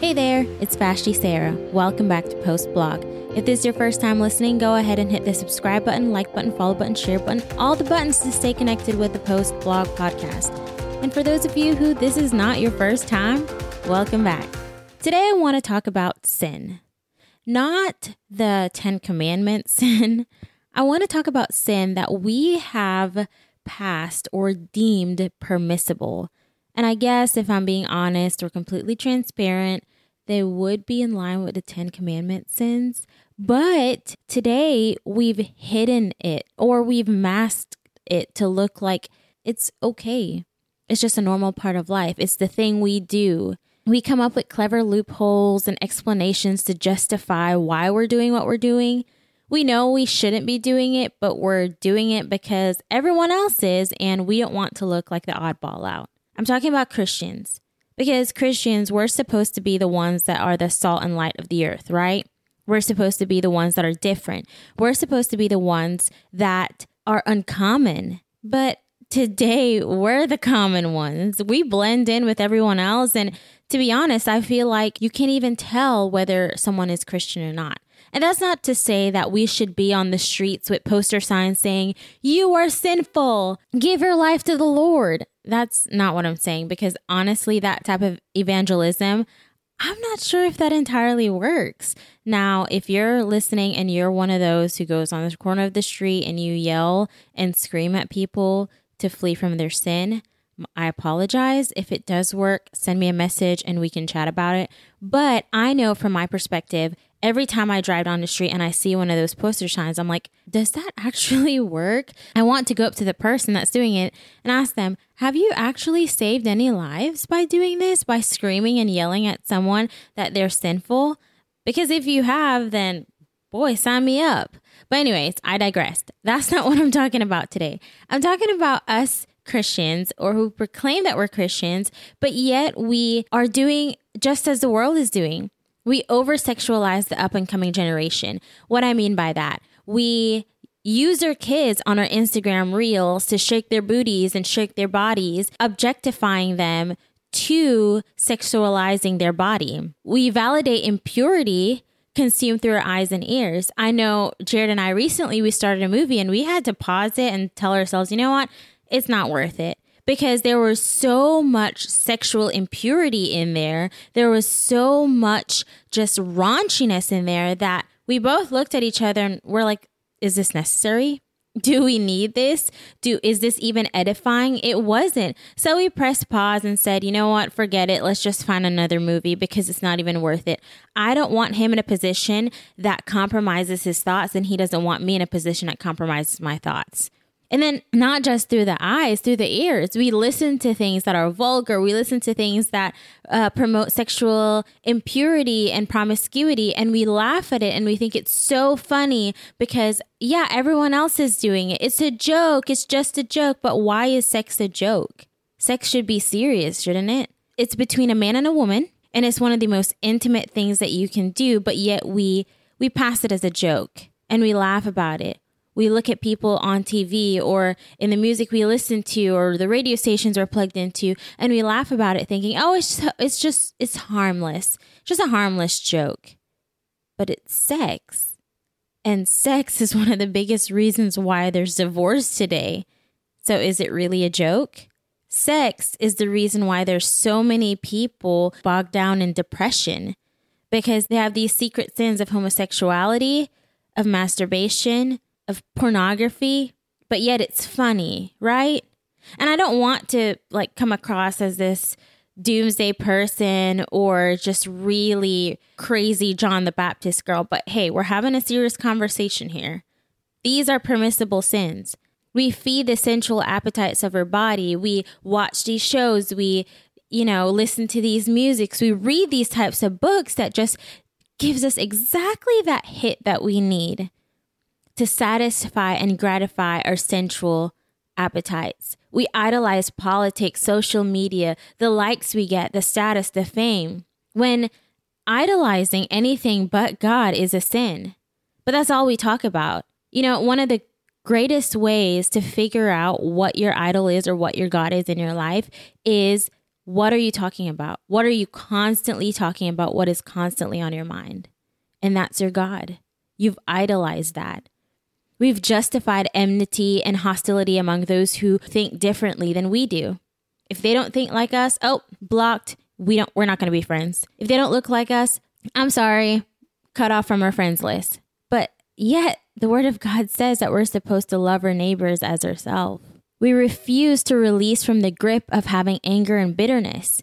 Hey there, it's Vashti Sarah. Welcome back to Post Blog. If this is your first time listening, go ahead and hit the subscribe button, like button, follow button, share button, all the buttons to stay connected with the Post Blog podcast. And for those of you who this is not your first time, welcome back. Today I want to talk about sin. Not the 10 commandments sin. I want to talk about sin that we have passed or deemed permissible. And I guess if I'm being honest or completely transparent, they would be in line with the Ten Commandments sins. But today we've hidden it or we've masked it to look like it's okay. It's just a normal part of life. It's the thing we do. We come up with clever loopholes and explanations to justify why we're doing what we're doing. We know we shouldn't be doing it, but we're doing it because everyone else is, and we don't want to look like the oddball out. I'm talking about Christians because Christians, we're supposed to be the ones that are the salt and light of the earth, right? We're supposed to be the ones that are different. We're supposed to be the ones that are uncommon. But today, we're the common ones. We blend in with everyone else. And to be honest, I feel like you can't even tell whether someone is Christian or not. And that's not to say that we should be on the streets with poster signs saying, You are sinful, give your life to the Lord. That's not what I'm saying because honestly, that type of evangelism, I'm not sure if that entirely works. Now, if you're listening and you're one of those who goes on the corner of the street and you yell and scream at people to flee from their sin, I apologize. If it does work, send me a message and we can chat about it. But I know from my perspective, every time I drive down the street and I see one of those poster signs, I'm like, does that actually work? I want to go up to the person that's doing it and ask them, have you actually saved any lives by doing this, by screaming and yelling at someone that they're sinful? Because if you have, then boy, sign me up. But, anyways, I digressed. That's not what I'm talking about today. I'm talking about us Christians or who proclaim that we're Christians, but yet we are doing just as the world is doing. We over sexualize the up and coming generation. What I mean by that, we use our kids on our Instagram reels to shake their booties and shake their bodies, objectifying them to sexualizing their body. We validate impurity consumed through our eyes and ears. I know Jared and I recently we started a movie and we had to pause it and tell ourselves, you know what? It's not worth it because there was so much sexual impurity in there. There was so much just raunchiness in there that we both looked at each other and we're like, is this necessary? Do we need this? Do is this even edifying? It wasn't. So we pressed pause and said, "You know what? Forget it. Let's just find another movie because it's not even worth it." I don't want him in a position that compromises his thoughts and he doesn't want me in a position that compromises my thoughts. And then not just through the eyes, through the ears. We listen to things that are vulgar. We listen to things that uh, promote sexual impurity and promiscuity, and we laugh at it and we think it's so funny because, yeah, everyone else is doing it. It's a joke. It's just a joke. But why is sex a joke? Sex should be serious, shouldn't it? It's between a man and a woman, and it's one of the most intimate things that you can do, but yet we we pass it as a joke and we laugh about it we look at people on TV or in the music we listen to or the radio stations we're plugged into and we laugh about it thinking, "Oh, it's just, it's just it's harmless. Just a harmless joke." But it's sex. And sex is one of the biggest reasons why there's divorce today. So is it really a joke? Sex is the reason why there's so many people bogged down in depression because they have these secret sins of homosexuality, of masturbation, of pornography, but yet it's funny, right? And I don't want to like come across as this doomsday person or just really crazy John the Baptist girl, but hey, we're having a serious conversation here. These are permissible sins. We feed the sensual appetites of our body. We watch these shows. We, you know, listen to these musics. We read these types of books that just gives us exactly that hit that we need to satisfy and gratify our sensual appetites. We idolize politics, social media, the likes we get, the status, the fame. When idolizing anything but God is a sin. But that's all we talk about. You know, one of the greatest ways to figure out what your idol is or what your God is in your life is what are you talking about? What are you constantly talking about? What is constantly on your mind? And that's your God. You've idolized that. We've justified enmity and hostility among those who think differently than we do. If they don't think like us, oh, blocked. We don't we're not going to be friends. If they don't look like us, I'm sorry, cut off from our friends list. But yet, the word of God says that we're supposed to love our neighbors as ourselves. We refuse to release from the grip of having anger and bitterness.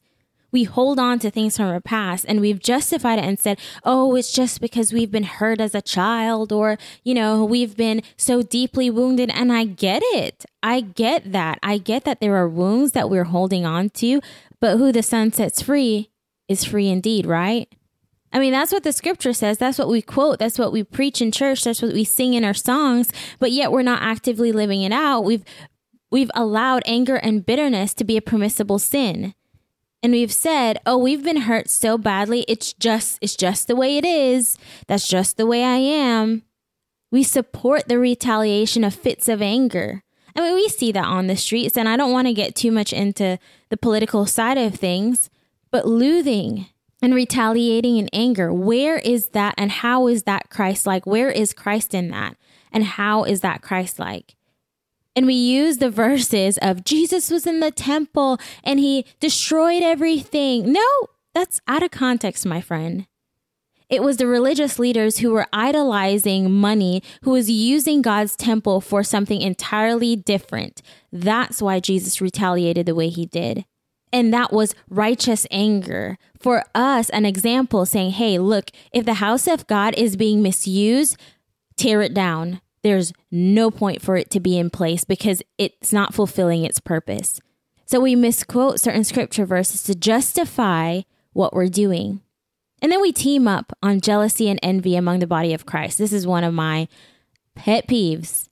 We hold on to things from our past and we've justified it and said, oh, it's just because we've been hurt as a child or, you know, we've been so deeply wounded. And I get it. I get that. I get that there are wounds that we're holding on to, but who the Son sets free is free indeed, right? I mean, that's what the scripture says. That's what we quote. That's what we preach in church. That's what we sing in our songs. But yet we're not actively living it out. We've we've allowed anger and bitterness to be a permissible sin. And we've said, "Oh, we've been hurt so badly. It's just it's just the way it is. That's just the way I am." We support the retaliation of fits of anger. I mean, we see that on the streets, and I don't want to get too much into the political side of things, but looting and retaliating in anger. Where is that and how is that Christ like? Where is Christ in that? And how is that Christ like? And we use the verses of Jesus was in the temple and he destroyed everything. No, that's out of context, my friend. It was the religious leaders who were idolizing money, who was using God's temple for something entirely different. That's why Jesus retaliated the way he did. And that was righteous anger. For us, an example saying, hey, look, if the house of God is being misused, tear it down. There's no point for it to be in place because it's not fulfilling its purpose. So we misquote certain scripture verses to justify what we're doing. And then we team up on jealousy and envy among the body of Christ. This is one of my pet peeves.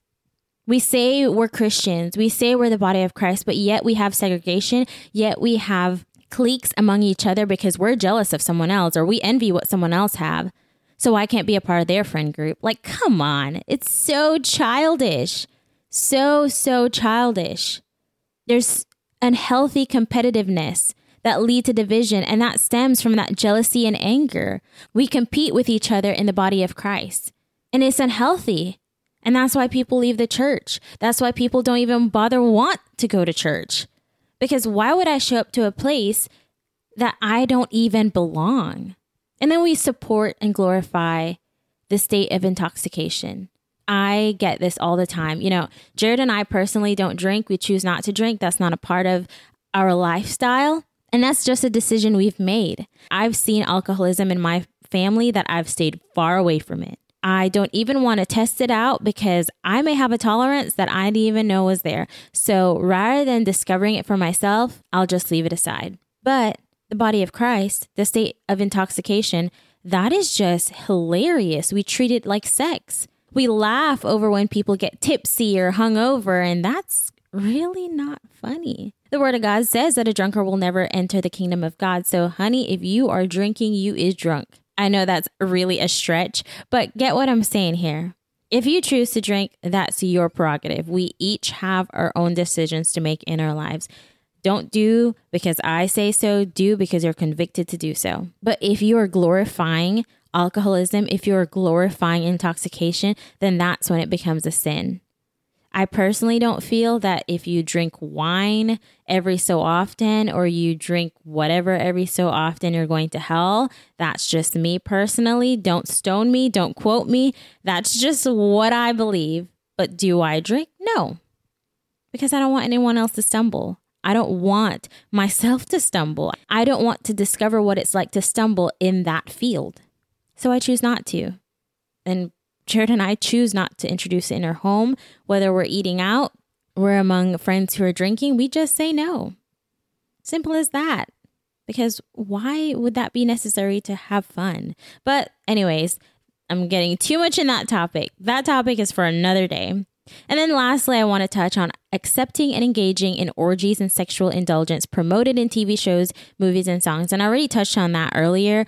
We say we're Christians, we say we're the body of Christ, but yet we have segregation, yet we have cliques among each other because we're jealous of someone else or we envy what someone else have. So I can't be a part of their friend group. Like, come on. It's so childish. So, so childish. There's unhealthy competitiveness that lead to division, and that stems from that jealousy and anger. We compete with each other in the body of Christ, and it's unhealthy. And that's why people leave the church. That's why people don't even bother want to go to church. Because why would I show up to a place that I don't even belong? And then we support and glorify the state of intoxication. I get this all the time. You know, Jared and I personally don't drink. We choose not to drink. That's not a part of our lifestyle. And that's just a decision we've made. I've seen alcoholism in my family that I've stayed far away from it. I don't even want to test it out because I may have a tolerance that I didn't even know was there. So rather than discovering it for myself, I'll just leave it aside. But the body of Christ, the state of intoxication, that is just hilarious. We treat it like sex. We laugh over when people get tipsy or hungover, and that's really not funny. The word of God says that a drunkard will never enter the kingdom of God. So, honey, if you are drinking, you is drunk. I know that's really a stretch, but get what I'm saying here. If you choose to drink, that's your prerogative. We each have our own decisions to make in our lives. Don't do because I say so, do because you're convicted to do so. But if you are glorifying alcoholism, if you're glorifying intoxication, then that's when it becomes a sin. I personally don't feel that if you drink wine every so often or you drink whatever every so often, you're going to hell. That's just me personally. Don't stone me. Don't quote me. That's just what I believe. But do I drink? No, because I don't want anyone else to stumble. I don't want myself to stumble. I don't want to discover what it's like to stumble in that field. So I choose not to. And Jared and I choose not to introduce it in our home, whether we're eating out, we're among friends who are drinking, we just say no. Simple as that. Because why would that be necessary to have fun? But, anyways, I'm getting too much in that topic. That topic is for another day. And then lastly, I want to touch on accepting and engaging in orgies and sexual indulgence promoted in TV shows, movies, and songs. And I already touched on that earlier,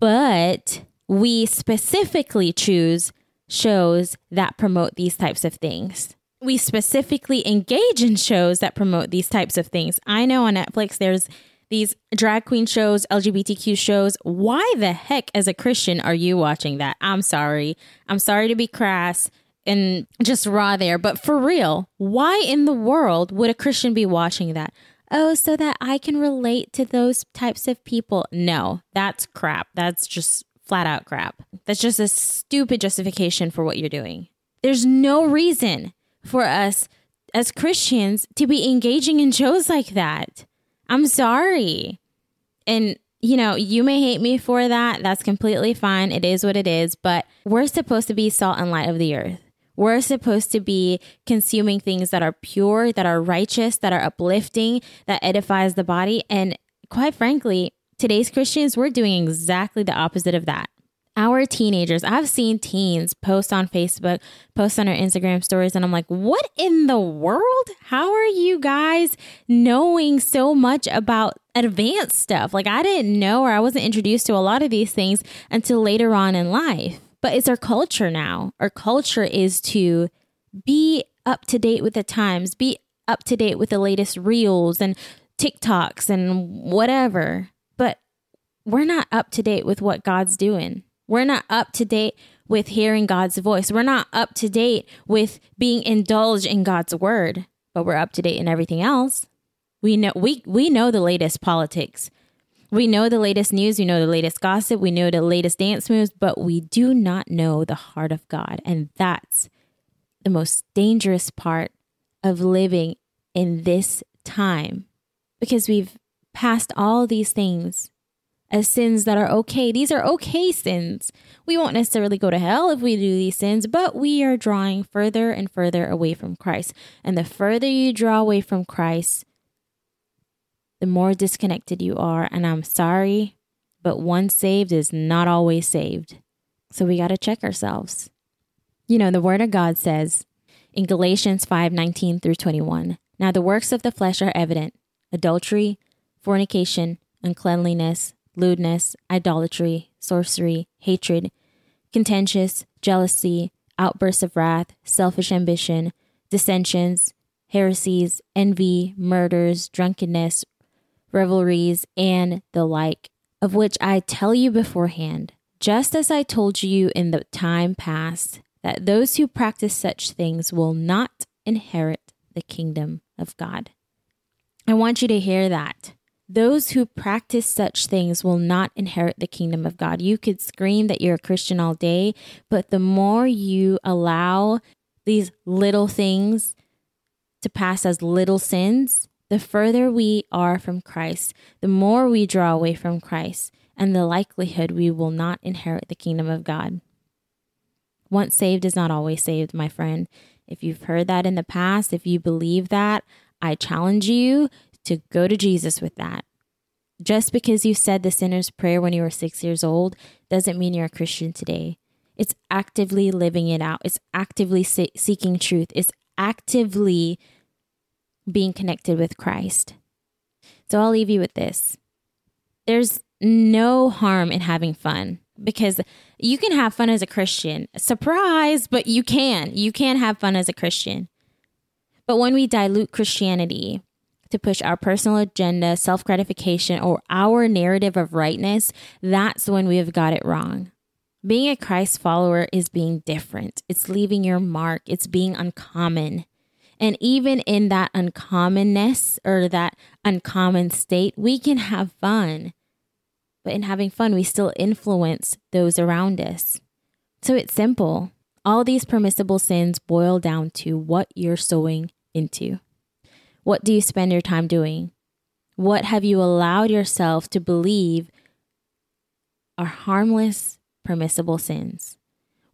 but we specifically choose shows that promote these types of things. We specifically engage in shows that promote these types of things. I know on Netflix there's these drag queen shows, LGBTQ shows. Why the heck, as a Christian, are you watching that? I'm sorry. I'm sorry to be crass and just raw there, but for real, why in the world would a Christian be watching that? Oh, so that I can relate to those types of people. No, that's crap. That's just flat out crap. That's just a stupid justification for what you're doing. There's no reason for us as Christians to be engaging in shows like that. I'm sorry. And, you know, you may hate me for that. That's completely fine. It is what it is. But we're supposed to be salt and light of the earth. We're supposed to be consuming things that are pure, that are righteous, that are uplifting, that edifies the body. And quite frankly, today's Christians, we're doing exactly the opposite of that our teenagers, I've seen teens post on Facebook, post on our Instagram stories, and I'm like, what in the world? How are you guys knowing so much about advanced stuff? Like, I didn't know or I wasn't introduced to a lot of these things until later on in life. But it's our culture now. Our culture is to be up to date with the times, be up to date with the latest reels and TikToks and whatever. But we're not up to date with what God's doing. We're not up to date with hearing God's voice. We're not up to date with being indulged in God's word, but we're up to date in everything else. We know we we know the latest politics. We know the latest news, we know the latest gossip, we know the latest dance moves, but we do not know the heart of God. And that's the most dangerous part of living in this time because we've passed all these things as sins that are okay. These are okay sins. We won't necessarily go to hell if we do these sins, but we are drawing further and further away from Christ. And the further you draw away from Christ, the more disconnected you are. And I'm sorry, but one saved is not always saved. So we got to check ourselves. You know, the word of God says in Galatians 5 19 through 21, Now the works of the flesh are evident adultery, fornication, uncleanliness lewdness, idolatry, sorcery, hatred, contentious, jealousy, outbursts of wrath, selfish ambition, dissensions, heresies, envy, murders, drunkenness, revelries, and the like, of which I tell you beforehand, just as I told you in the time past, that those who practice such things will not inherit the kingdom of God. I want you to hear that. Those who practice such things will not inherit the kingdom of God. You could scream that you're a Christian all day, but the more you allow these little things to pass as little sins, the further we are from Christ, the more we draw away from Christ, and the likelihood we will not inherit the kingdom of God. Once saved is not always saved, my friend. If you've heard that in the past, if you believe that, I challenge you to go to Jesus with that. Just because you said the sinner's prayer when you were six years old doesn't mean you're a Christian today. It's actively living it out, it's actively seeking truth, it's actively being connected with Christ. So I'll leave you with this there's no harm in having fun because you can have fun as a Christian. Surprise, but you can. You can have fun as a Christian. But when we dilute Christianity to push our personal agenda, self gratification, or our narrative of rightness, that's when we have got it wrong. Being a Christ follower is being different, it's leaving your mark, it's being uncommon. And even in that uncommonness or that uncommon state, we can have fun. But in having fun, we still influence those around us. So it's simple. All these permissible sins boil down to what you're sowing into. What do you spend your time doing? What have you allowed yourself to believe are harmless, permissible sins?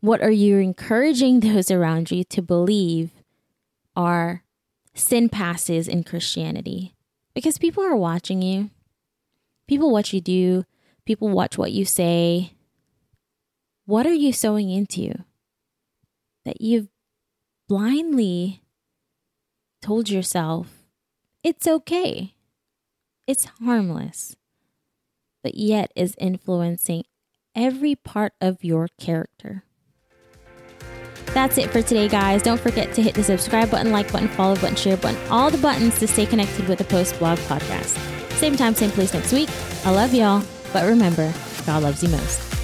What are you encouraging those around you to believe are sin passes in Christianity? Because people are watching you. People watch you do. People watch what you say. What are you sowing into that you've blindly told yourself it's okay. It's harmless, but yet is influencing every part of your character. That's it for today, guys. Don't forget to hit the subscribe button, like button, follow button, share button, all the buttons to stay connected with the Post Blog podcast. Same time, same place next week. I love y'all, but remember, God loves you most.